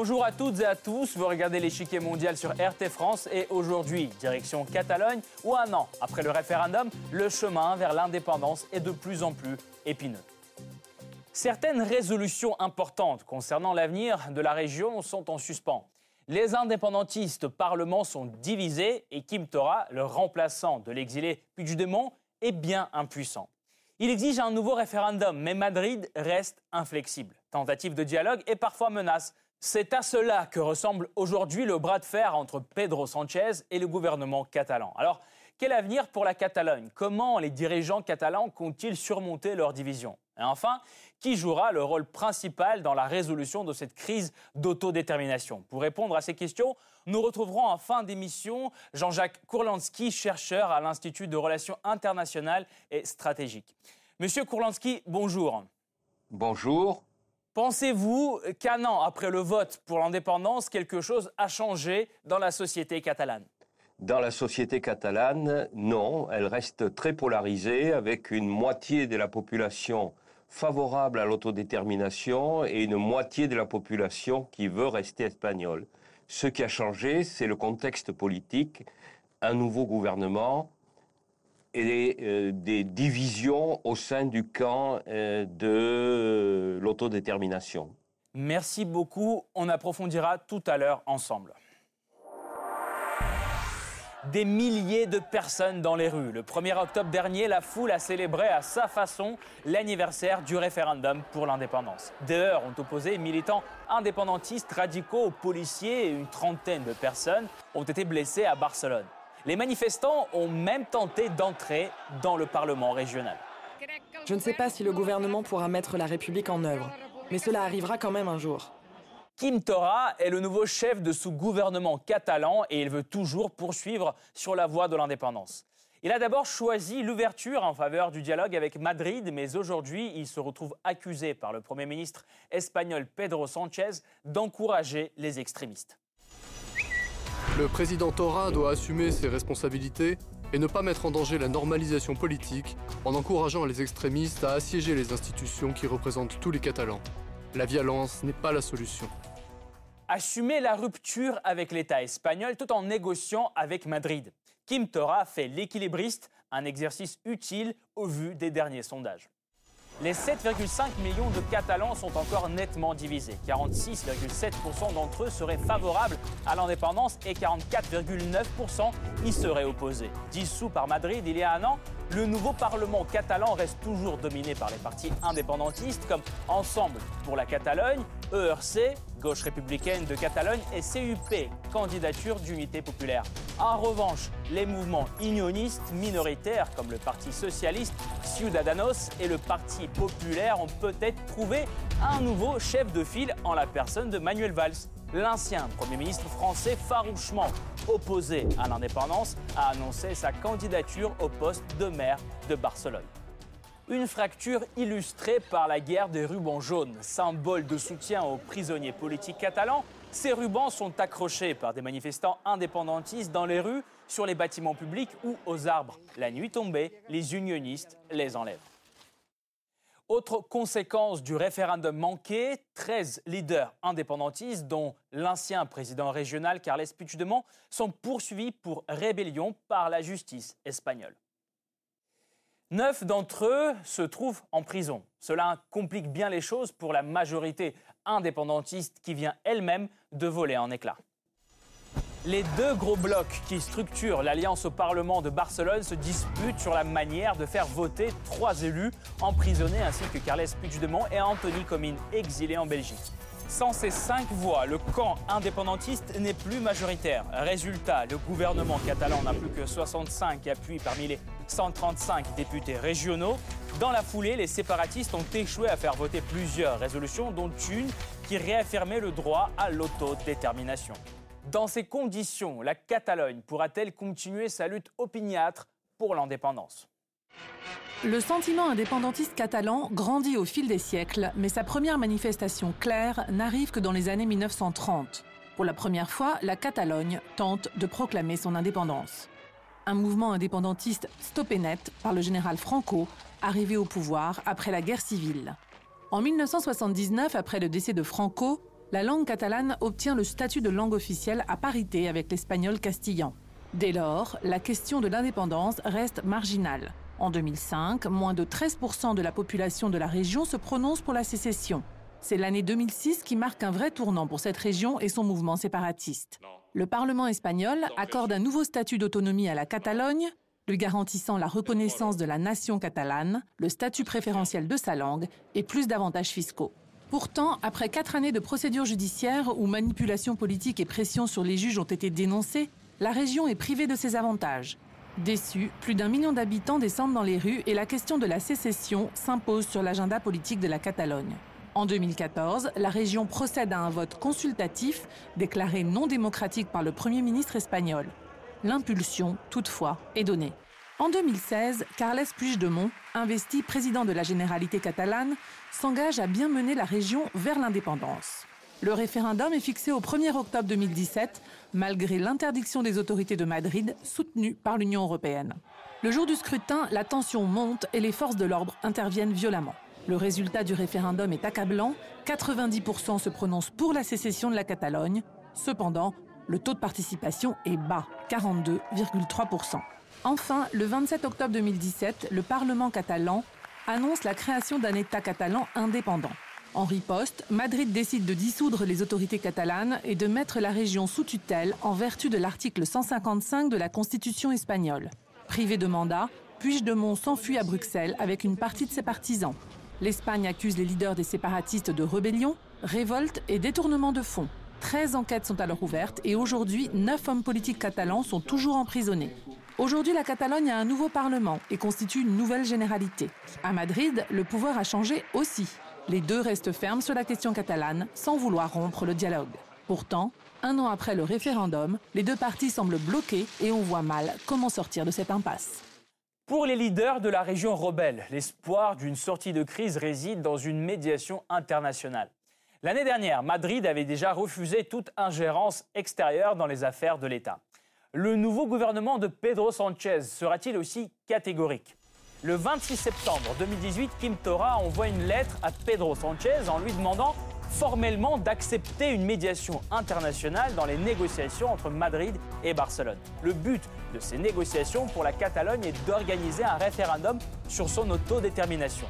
Bonjour à toutes et à tous, vous regardez l'échiquier mondial sur RT France et aujourd'hui, direction Catalogne, où un an après le référendum, le chemin vers l'indépendance est de plus en plus épineux. Certaines résolutions importantes concernant l'avenir de la région sont en suspens. Les indépendantistes au Parlement sont divisés et Kim Tora, le remplaçant de l'exilé Puigdemont, est bien impuissant. Il exige un nouveau référendum, mais Madrid reste inflexible. Tentative de dialogue et parfois menace. C'est à cela que ressemble aujourd'hui le bras de fer entre Pedro Sanchez et le gouvernement catalan. Alors, quel avenir pour la Catalogne? Comment les dirigeants catalans comptent-ils surmonter leur division? Et enfin, qui jouera le rôle principal dans la résolution de cette crise d'autodétermination? Pour répondre à ces questions, nous retrouverons en fin d'émission Jean-Jacques Kourlansky, chercheur à l'Institut de relations internationales et stratégiques. Monsieur Kourlansky, bonjour. Bonjour. Pensez-vous qu'un an après le vote pour l'indépendance, quelque chose a changé dans la société catalane? Dans la société catalane, non, elle reste très polarisée avec une moitié de la population favorable à l'autodétermination et une moitié de la population qui veut rester espagnole. Ce qui a changé, c'est le contexte politique, un nouveau gouvernement et euh, des divisions au sein du camp euh, de l'autodétermination. Merci beaucoup. On approfondira tout à l'heure ensemble des milliers de personnes dans les rues. Le 1er octobre dernier, la foule a célébré à sa façon l'anniversaire du référendum pour l'indépendance. Des heures ont opposé militants indépendantistes radicaux aux policiers une trentaine de personnes ont été blessées à Barcelone. Les manifestants ont même tenté d'entrer dans le Parlement régional. Je ne sais pas si le gouvernement pourra mettre la République en œuvre, mais cela arrivera quand même un jour. Kim Tora est le nouveau chef de ce gouvernement catalan et il veut toujours poursuivre sur la voie de l'indépendance. Il a d'abord choisi l'ouverture en faveur du dialogue avec Madrid, mais aujourd'hui, il se retrouve accusé par le Premier ministre espagnol Pedro Sanchez d'encourager les extrémistes. Le président Tora doit assumer ses responsabilités et ne pas mettre en danger la normalisation politique en encourageant les extrémistes à assiéger les institutions qui représentent tous les Catalans. La violence n'est pas la solution assumer la rupture avec l'État espagnol tout en négociant avec Madrid. Kim Tora fait l'équilibriste, un exercice utile au vu des derniers sondages. Les 7,5 millions de Catalans sont encore nettement divisés. 46,7% d'entre eux seraient favorables à l'indépendance et 44,9% y seraient opposés. Dissous par Madrid il y a un an, le nouveau Parlement catalan reste toujours dominé par les partis indépendantistes comme Ensemble pour la Catalogne, ERC, Gauche républicaine de Catalogne et CUP, candidature d'unité populaire. En revanche, les mouvements unionistes minoritaires comme le Parti socialiste, Ciudadanos et le Parti populaire ont peut-être trouvé un nouveau chef de file en la personne de Manuel Valls. L'ancien Premier ministre français farouchement opposé à l'indépendance a annoncé sa candidature au poste de maire de Barcelone. Une fracture illustrée par la guerre des rubans jaunes, symbole de soutien aux prisonniers politiques catalans. Ces rubans sont accrochés par des manifestants indépendantistes dans les rues, sur les bâtiments publics ou aux arbres. La nuit tombée, les unionistes les enlèvent. Autre conséquence du référendum manqué, 13 leaders indépendantistes, dont l'ancien président régional Carles Puigdemont, sont poursuivis pour rébellion par la justice espagnole. Neuf d'entre eux se trouvent en prison. Cela complique bien les choses pour la majorité indépendantiste qui vient elle-même de voler en éclats. Les deux gros blocs qui structurent l'alliance au Parlement de Barcelone se disputent sur la manière de faire voter trois élus emprisonnés ainsi que Carles Puigdemont et Anthony Comines, exilés en Belgique. Sans ces cinq voix, le camp indépendantiste n'est plus majoritaire. Résultat, le gouvernement catalan n'a plus que 65 appuis parmi les 135 députés régionaux. Dans la foulée, les séparatistes ont échoué à faire voter plusieurs résolutions, dont une qui réaffirmait le droit à l'autodétermination. Dans ces conditions, la Catalogne pourra-t-elle continuer sa lutte opiniâtre pour l'indépendance? Le sentiment indépendantiste catalan grandit au fil des siècles, mais sa première manifestation claire n'arrive que dans les années 1930. Pour la première fois, la Catalogne tente de proclamer son indépendance. Un mouvement indépendantiste stoppé net par le général Franco, arrivé au pouvoir après la guerre civile. En 1979, après le décès de Franco, la langue catalane obtient le statut de langue officielle à parité avec l'espagnol castillan. Dès lors, la question de l'indépendance reste marginale. En 2005, moins de 13% de la population de la région se prononce pour la sécession. C'est l'année 2006 qui marque un vrai tournant pour cette région et son mouvement séparatiste. Le Parlement espagnol accorde un nouveau statut d'autonomie à la Catalogne, lui garantissant la reconnaissance de la nation catalane, le statut préférentiel de sa langue et plus d'avantages fiscaux. Pourtant, après quatre années de procédures judiciaires où manipulation politique et pression sur les juges ont été dénoncées, la région est privée de ses avantages. Déçus, plus d'un million d'habitants descendent dans les rues et la question de la sécession s'impose sur l'agenda politique de la Catalogne. En 2014, la région procède à un vote consultatif déclaré non démocratique par le Premier ministre espagnol. L'impulsion, toutefois, est donnée. En 2016, Carles Puigdemont, investi président de la Généralité catalane, s'engage à bien mener la région vers l'indépendance. Le référendum est fixé au 1er octobre 2017, malgré l'interdiction des autorités de Madrid, soutenue par l'Union européenne. Le jour du scrutin, la tension monte et les forces de l'ordre interviennent violemment. Le résultat du référendum est accablant, 90% se prononcent pour la sécession de la Catalogne. Cependant, le taux de participation est bas, 42,3%. Enfin, le 27 octobre 2017, le Parlement catalan annonce la création d'un État catalan indépendant. En riposte, Madrid décide de dissoudre les autorités catalanes et de mettre la région sous tutelle en vertu de l'article 155 de la Constitution espagnole. Privé de mandat, Puigdemont s'enfuit à Bruxelles avec une partie de ses partisans. L'Espagne accuse les leaders des séparatistes de rébellion, révolte et détournement de fonds. 13 enquêtes sont alors ouvertes et aujourd'hui, 9 hommes politiques catalans sont toujours emprisonnés. Aujourd'hui, la Catalogne a un nouveau Parlement et constitue une nouvelle généralité. À Madrid, le pouvoir a changé aussi. Les deux restent fermes sur la question catalane sans vouloir rompre le dialogue. Pourtant, un an après le référendum, les deux parties semblent bloquées et on voit mal comment sortir de cette impasse. Pour les leaders de la région rebelle, l'espoir d'une sortie de crise réside dans une médiation internationale. L'année dernière, Madrid avait déjà refusé toute ingérence extérieure dans les affaires de l'État. Le nouveau gouvernement de Pedro Sanchez sera-t-il aussi catégorique? Le 26 septembre 2018, Kim Tora envoie une lettre à Pedro Sanchez en lui demandant formellement d'accepter une médiation internationale dans les négociations entre Madrid et Barcelone. Le but de ces négociations pour la Catalogne est d'organiser un référendum sur son autodétermination.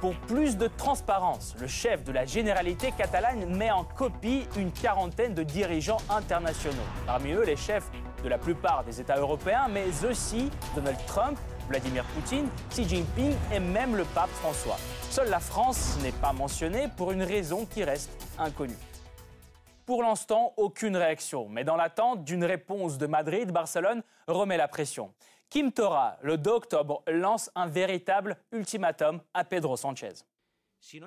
Pour plus de transparence, le chef de la généralité catalane met en copie une quarantaine de dirigeants internationaux. Parmi eux, les chefs de la plupart des États européens, mais aussi Donald Trump, Vladimir Poutine, Xi Jinping et même le pape François. Seule la France n'est pas mentionnée pour une raison qui reste inconnue. Pour l'instant, aucune réaction, mais dans l'attente d'une réponse de Madrid, Barcelone remet la pression. Kim Tora, le 2 octobre, lance un véritable ultimatum à Pedro Sanchez.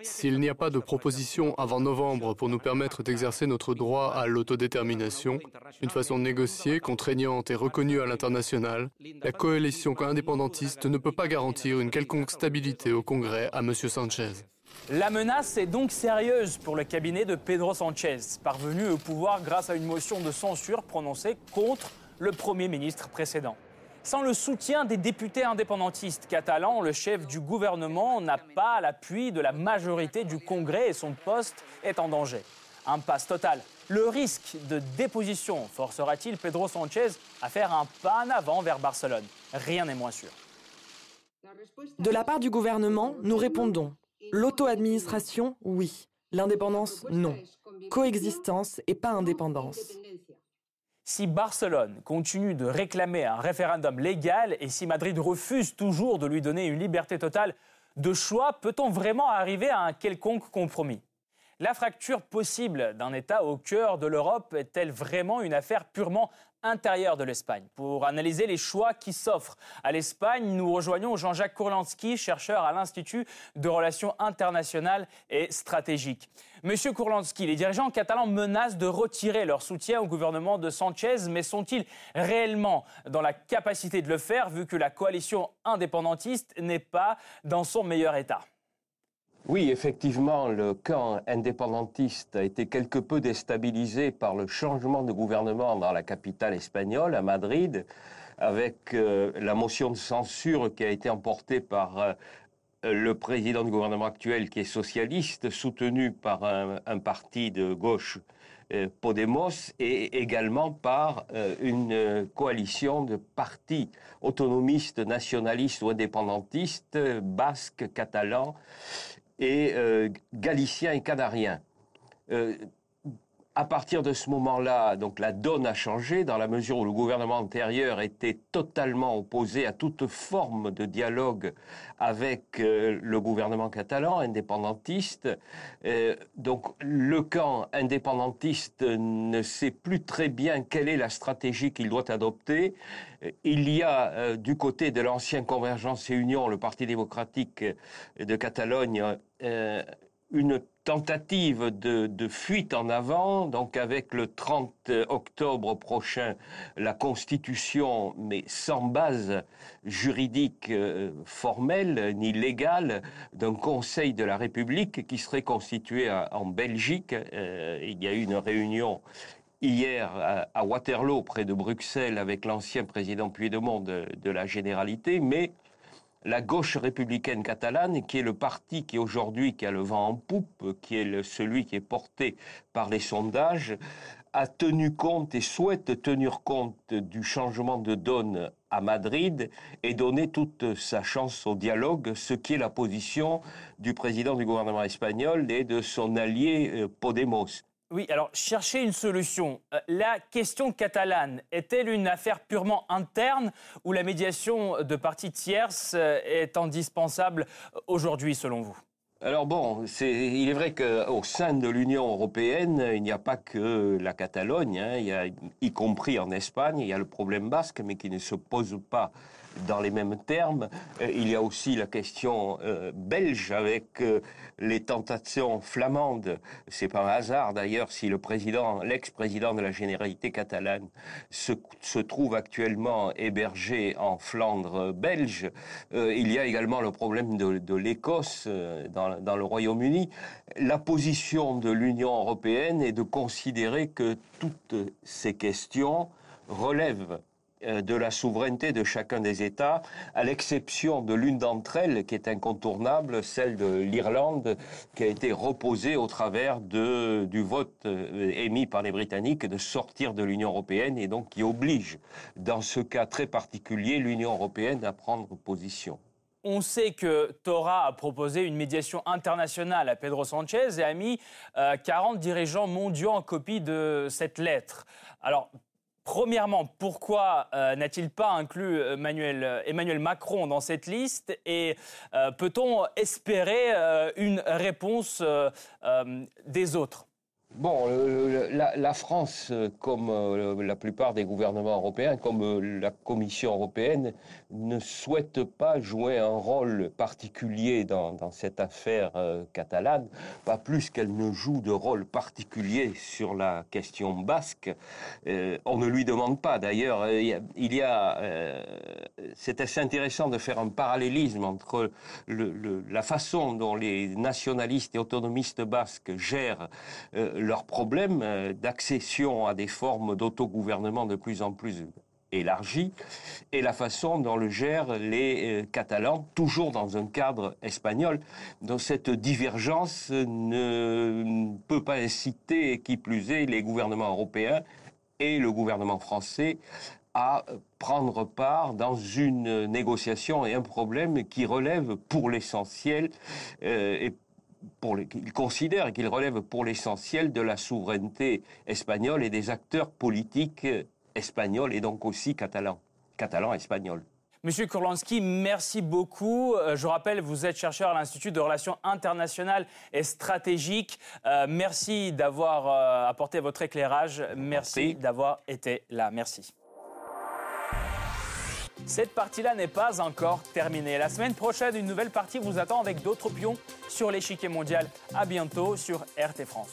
S'il n'y a pas de proposition avant novembre pour nous permettre d'exercer notre droit à l'autodétermination, d'une façon négociée, contraignante et reconnue à l'international, la coalition indépendantiste ne peut pas garantir une quelconque stabilité au Congrès à M. Sanchez. La menace est donc sérieuse pour le cabinet de Pedro Sanchez, parvenu au pouvoir grâce à une motion de censure prononcée contre le Premier ministre précédent. Sans le soutien des députés indépendantistes catalans, le chef du gouvernement n'a pas l'appui de la majorité du Congrès et son poste est en danger. Impasse totale. Le risque de déposition forcera-t-il Pedro Sanchez à faire un pas en avant vers Barcelone? Rien n'est moins sûr. De la part du gouvernement, nous répondons l'auto-administration, oui. L'indépendance, non. Coexistence et pas indépendance. Si Barcelone continue de réclamer un référendum légal et si Madrid refuse toujours de lui donner une liberté totale de choix, peut-on vraiment arriver à un quelconque compromis? La fracture possible d'un État au cœur de l'Europe est-elle vraiment une affaire purement intérieure de l'Espagne. Pour analyser les choix qui s'offrent à l'Espagne, nous rejoignons Jean-Jacques Kourlansky, chercheur à l'Institut de relations internationales et stratégiques. Monsieur Kourlansky, les dirigeants catalans menacent de retirer leur soutien au gouvernement de Sanchez, mais sont-ils réellement dans la capacité de le faire vu que la coalition indépendantiste n'est pas dans son meilleur état? Oui, effectivement, le camp indépendantiste a été quelque peu déstabilisé par le changement de gouvernement dans la capitale espagnole, à Madrid, avec euh, la motion de censure qui a été emportée par euh, le président du gouvernement actuel, qui est socialiste, soutenu par un, parti de gauche, euh, Podemos, et également par une coalition de partis autonomistes, nationalistes ou indépendantistes, basques, catalans et euh, galiciens et canariens à partir de ce moment-là, donc la donne a changé dans la mesure où le gouvernement antérieur était totalement opposé à toute forme de dialogue avec euh, le gouvernement catalan indépendantiste. Euh, donc le camp indépendantiste ne sait plus très bien quelle est la stratégie qu'il doit adopter. Il y a euh, du côté de l'ancien Convergence et Union, le Parti démocratique de Catalogne, une tentative de, fuite en avant, donc avec le 30 octobre prochain, la Constitution, mais sans base juridique euh, formelle ni légale, d'un Conseil de la République qui serait constitué en Belgique. Euh, il y a eu une réunion hier à, Waterloo, près de Bruxelles, avec l'ancien président Puigdemont de, de la Généralité, mais la gauche républicaine catalane, qui est le parti qui aujourd'hui qui a le vent en poupe, qui est celui qui est porté par les sondages, a tenu compte et souhaite tenir compte du changement de donne à Madrid et donner toute sa chance au dialogue, ce qui est la position du président du gouvernement espagnol et de son allié euh, Podemos. Oui, alors chercher une solution. Euh, la question catalane est-elle une affaire purement interne ou la médiation de parties tierces euh, est indispensable aujourd'hui selon vous? Alors bon, il est vrai qu'au sein de l'Union européenne, il n'y a pas que la Catalogne, hein. y, compris en Espagne, il y a le problème basque, mais qui ne se pose pas dans les mêmes termes. Euh, il y a aussi la question euh, belge avec euh, les tentations flamandes. C'est pas un hasard d'ailleurs si le président, l'ex-président de la Généralité catalane se, trouve actuellement hébergé en Flandre belge. il y a également le problème de, l'Écosse dans le Royaume-Uni. La position de l'Union européenne est de considérer que toutes ces questions relèvent euh, de la souveraineté de chacun des États, à l'exception de l'une d'entre elles qui est incontournable, celle de l'Irlande, qui a été reposée au travers du vote euh, émis par les Britanniques de sortir de l'Union européenne et donc qui oblige, dans ce cas très particulier, l'Union européenne à prendre position. On sait que Torah a proposé une médiation internationale à Pedro Sanchez et a mis 40 euh, dirigeants mondiaux en copie de cette lettre. Alors, Premièrement, pourquoi euh, n'a-t-il pas inclus euh, Emmanuel, Macron dans cette liste Et euh, peut-on espérer une réponse des autres? Bon, la, France, comme euh, la plupart des gouvernements européens, comme euh, la Commission européenne, ne souhaite pas jouer un rôle particulier dans, cette affaire euh, catalane, pas plus qu'elle ne joue de rôle particulier sur la question basque. on ne lui demande pas, d'ailleurs. Il y a, c'est assez intéressant de faire un parallélisme entre la façon dont les nationalistes et autonomistes basques gèrent problème euh, d'accession à des formes d'autogouvernement de plus en plus élargies et la façon dont le gèrent les euh, Catalans, toujours dans un cadre espagnol, dont cette divergence ne peut pas inciter, qui plus est, les gouvernements européens et le gouvernement français à prendre part dans une négociation et un problème qui relève pour l'essentiel euh, et il considère qu'il relève pour l'essentiel de la souveraineté espagnole et des acteurs politiques espagnols et donc aussi catalans, catalans espagnols. Monsieur Kurlansky, merci beaucoup. Euh, je rappelle, vous êtes chercheur à l'Institut de relations internationales et stratégiques. Euh, merci d'avoir euh, apporté votre éclairage. Merci. d'avoir été là. Merci. Cette partie-là n'est pas encore terminée. La semaine prochaine, une nouvelle partie vous attend avec d'autres pions sur l'échiquier mondial. À bientôt sur RT France.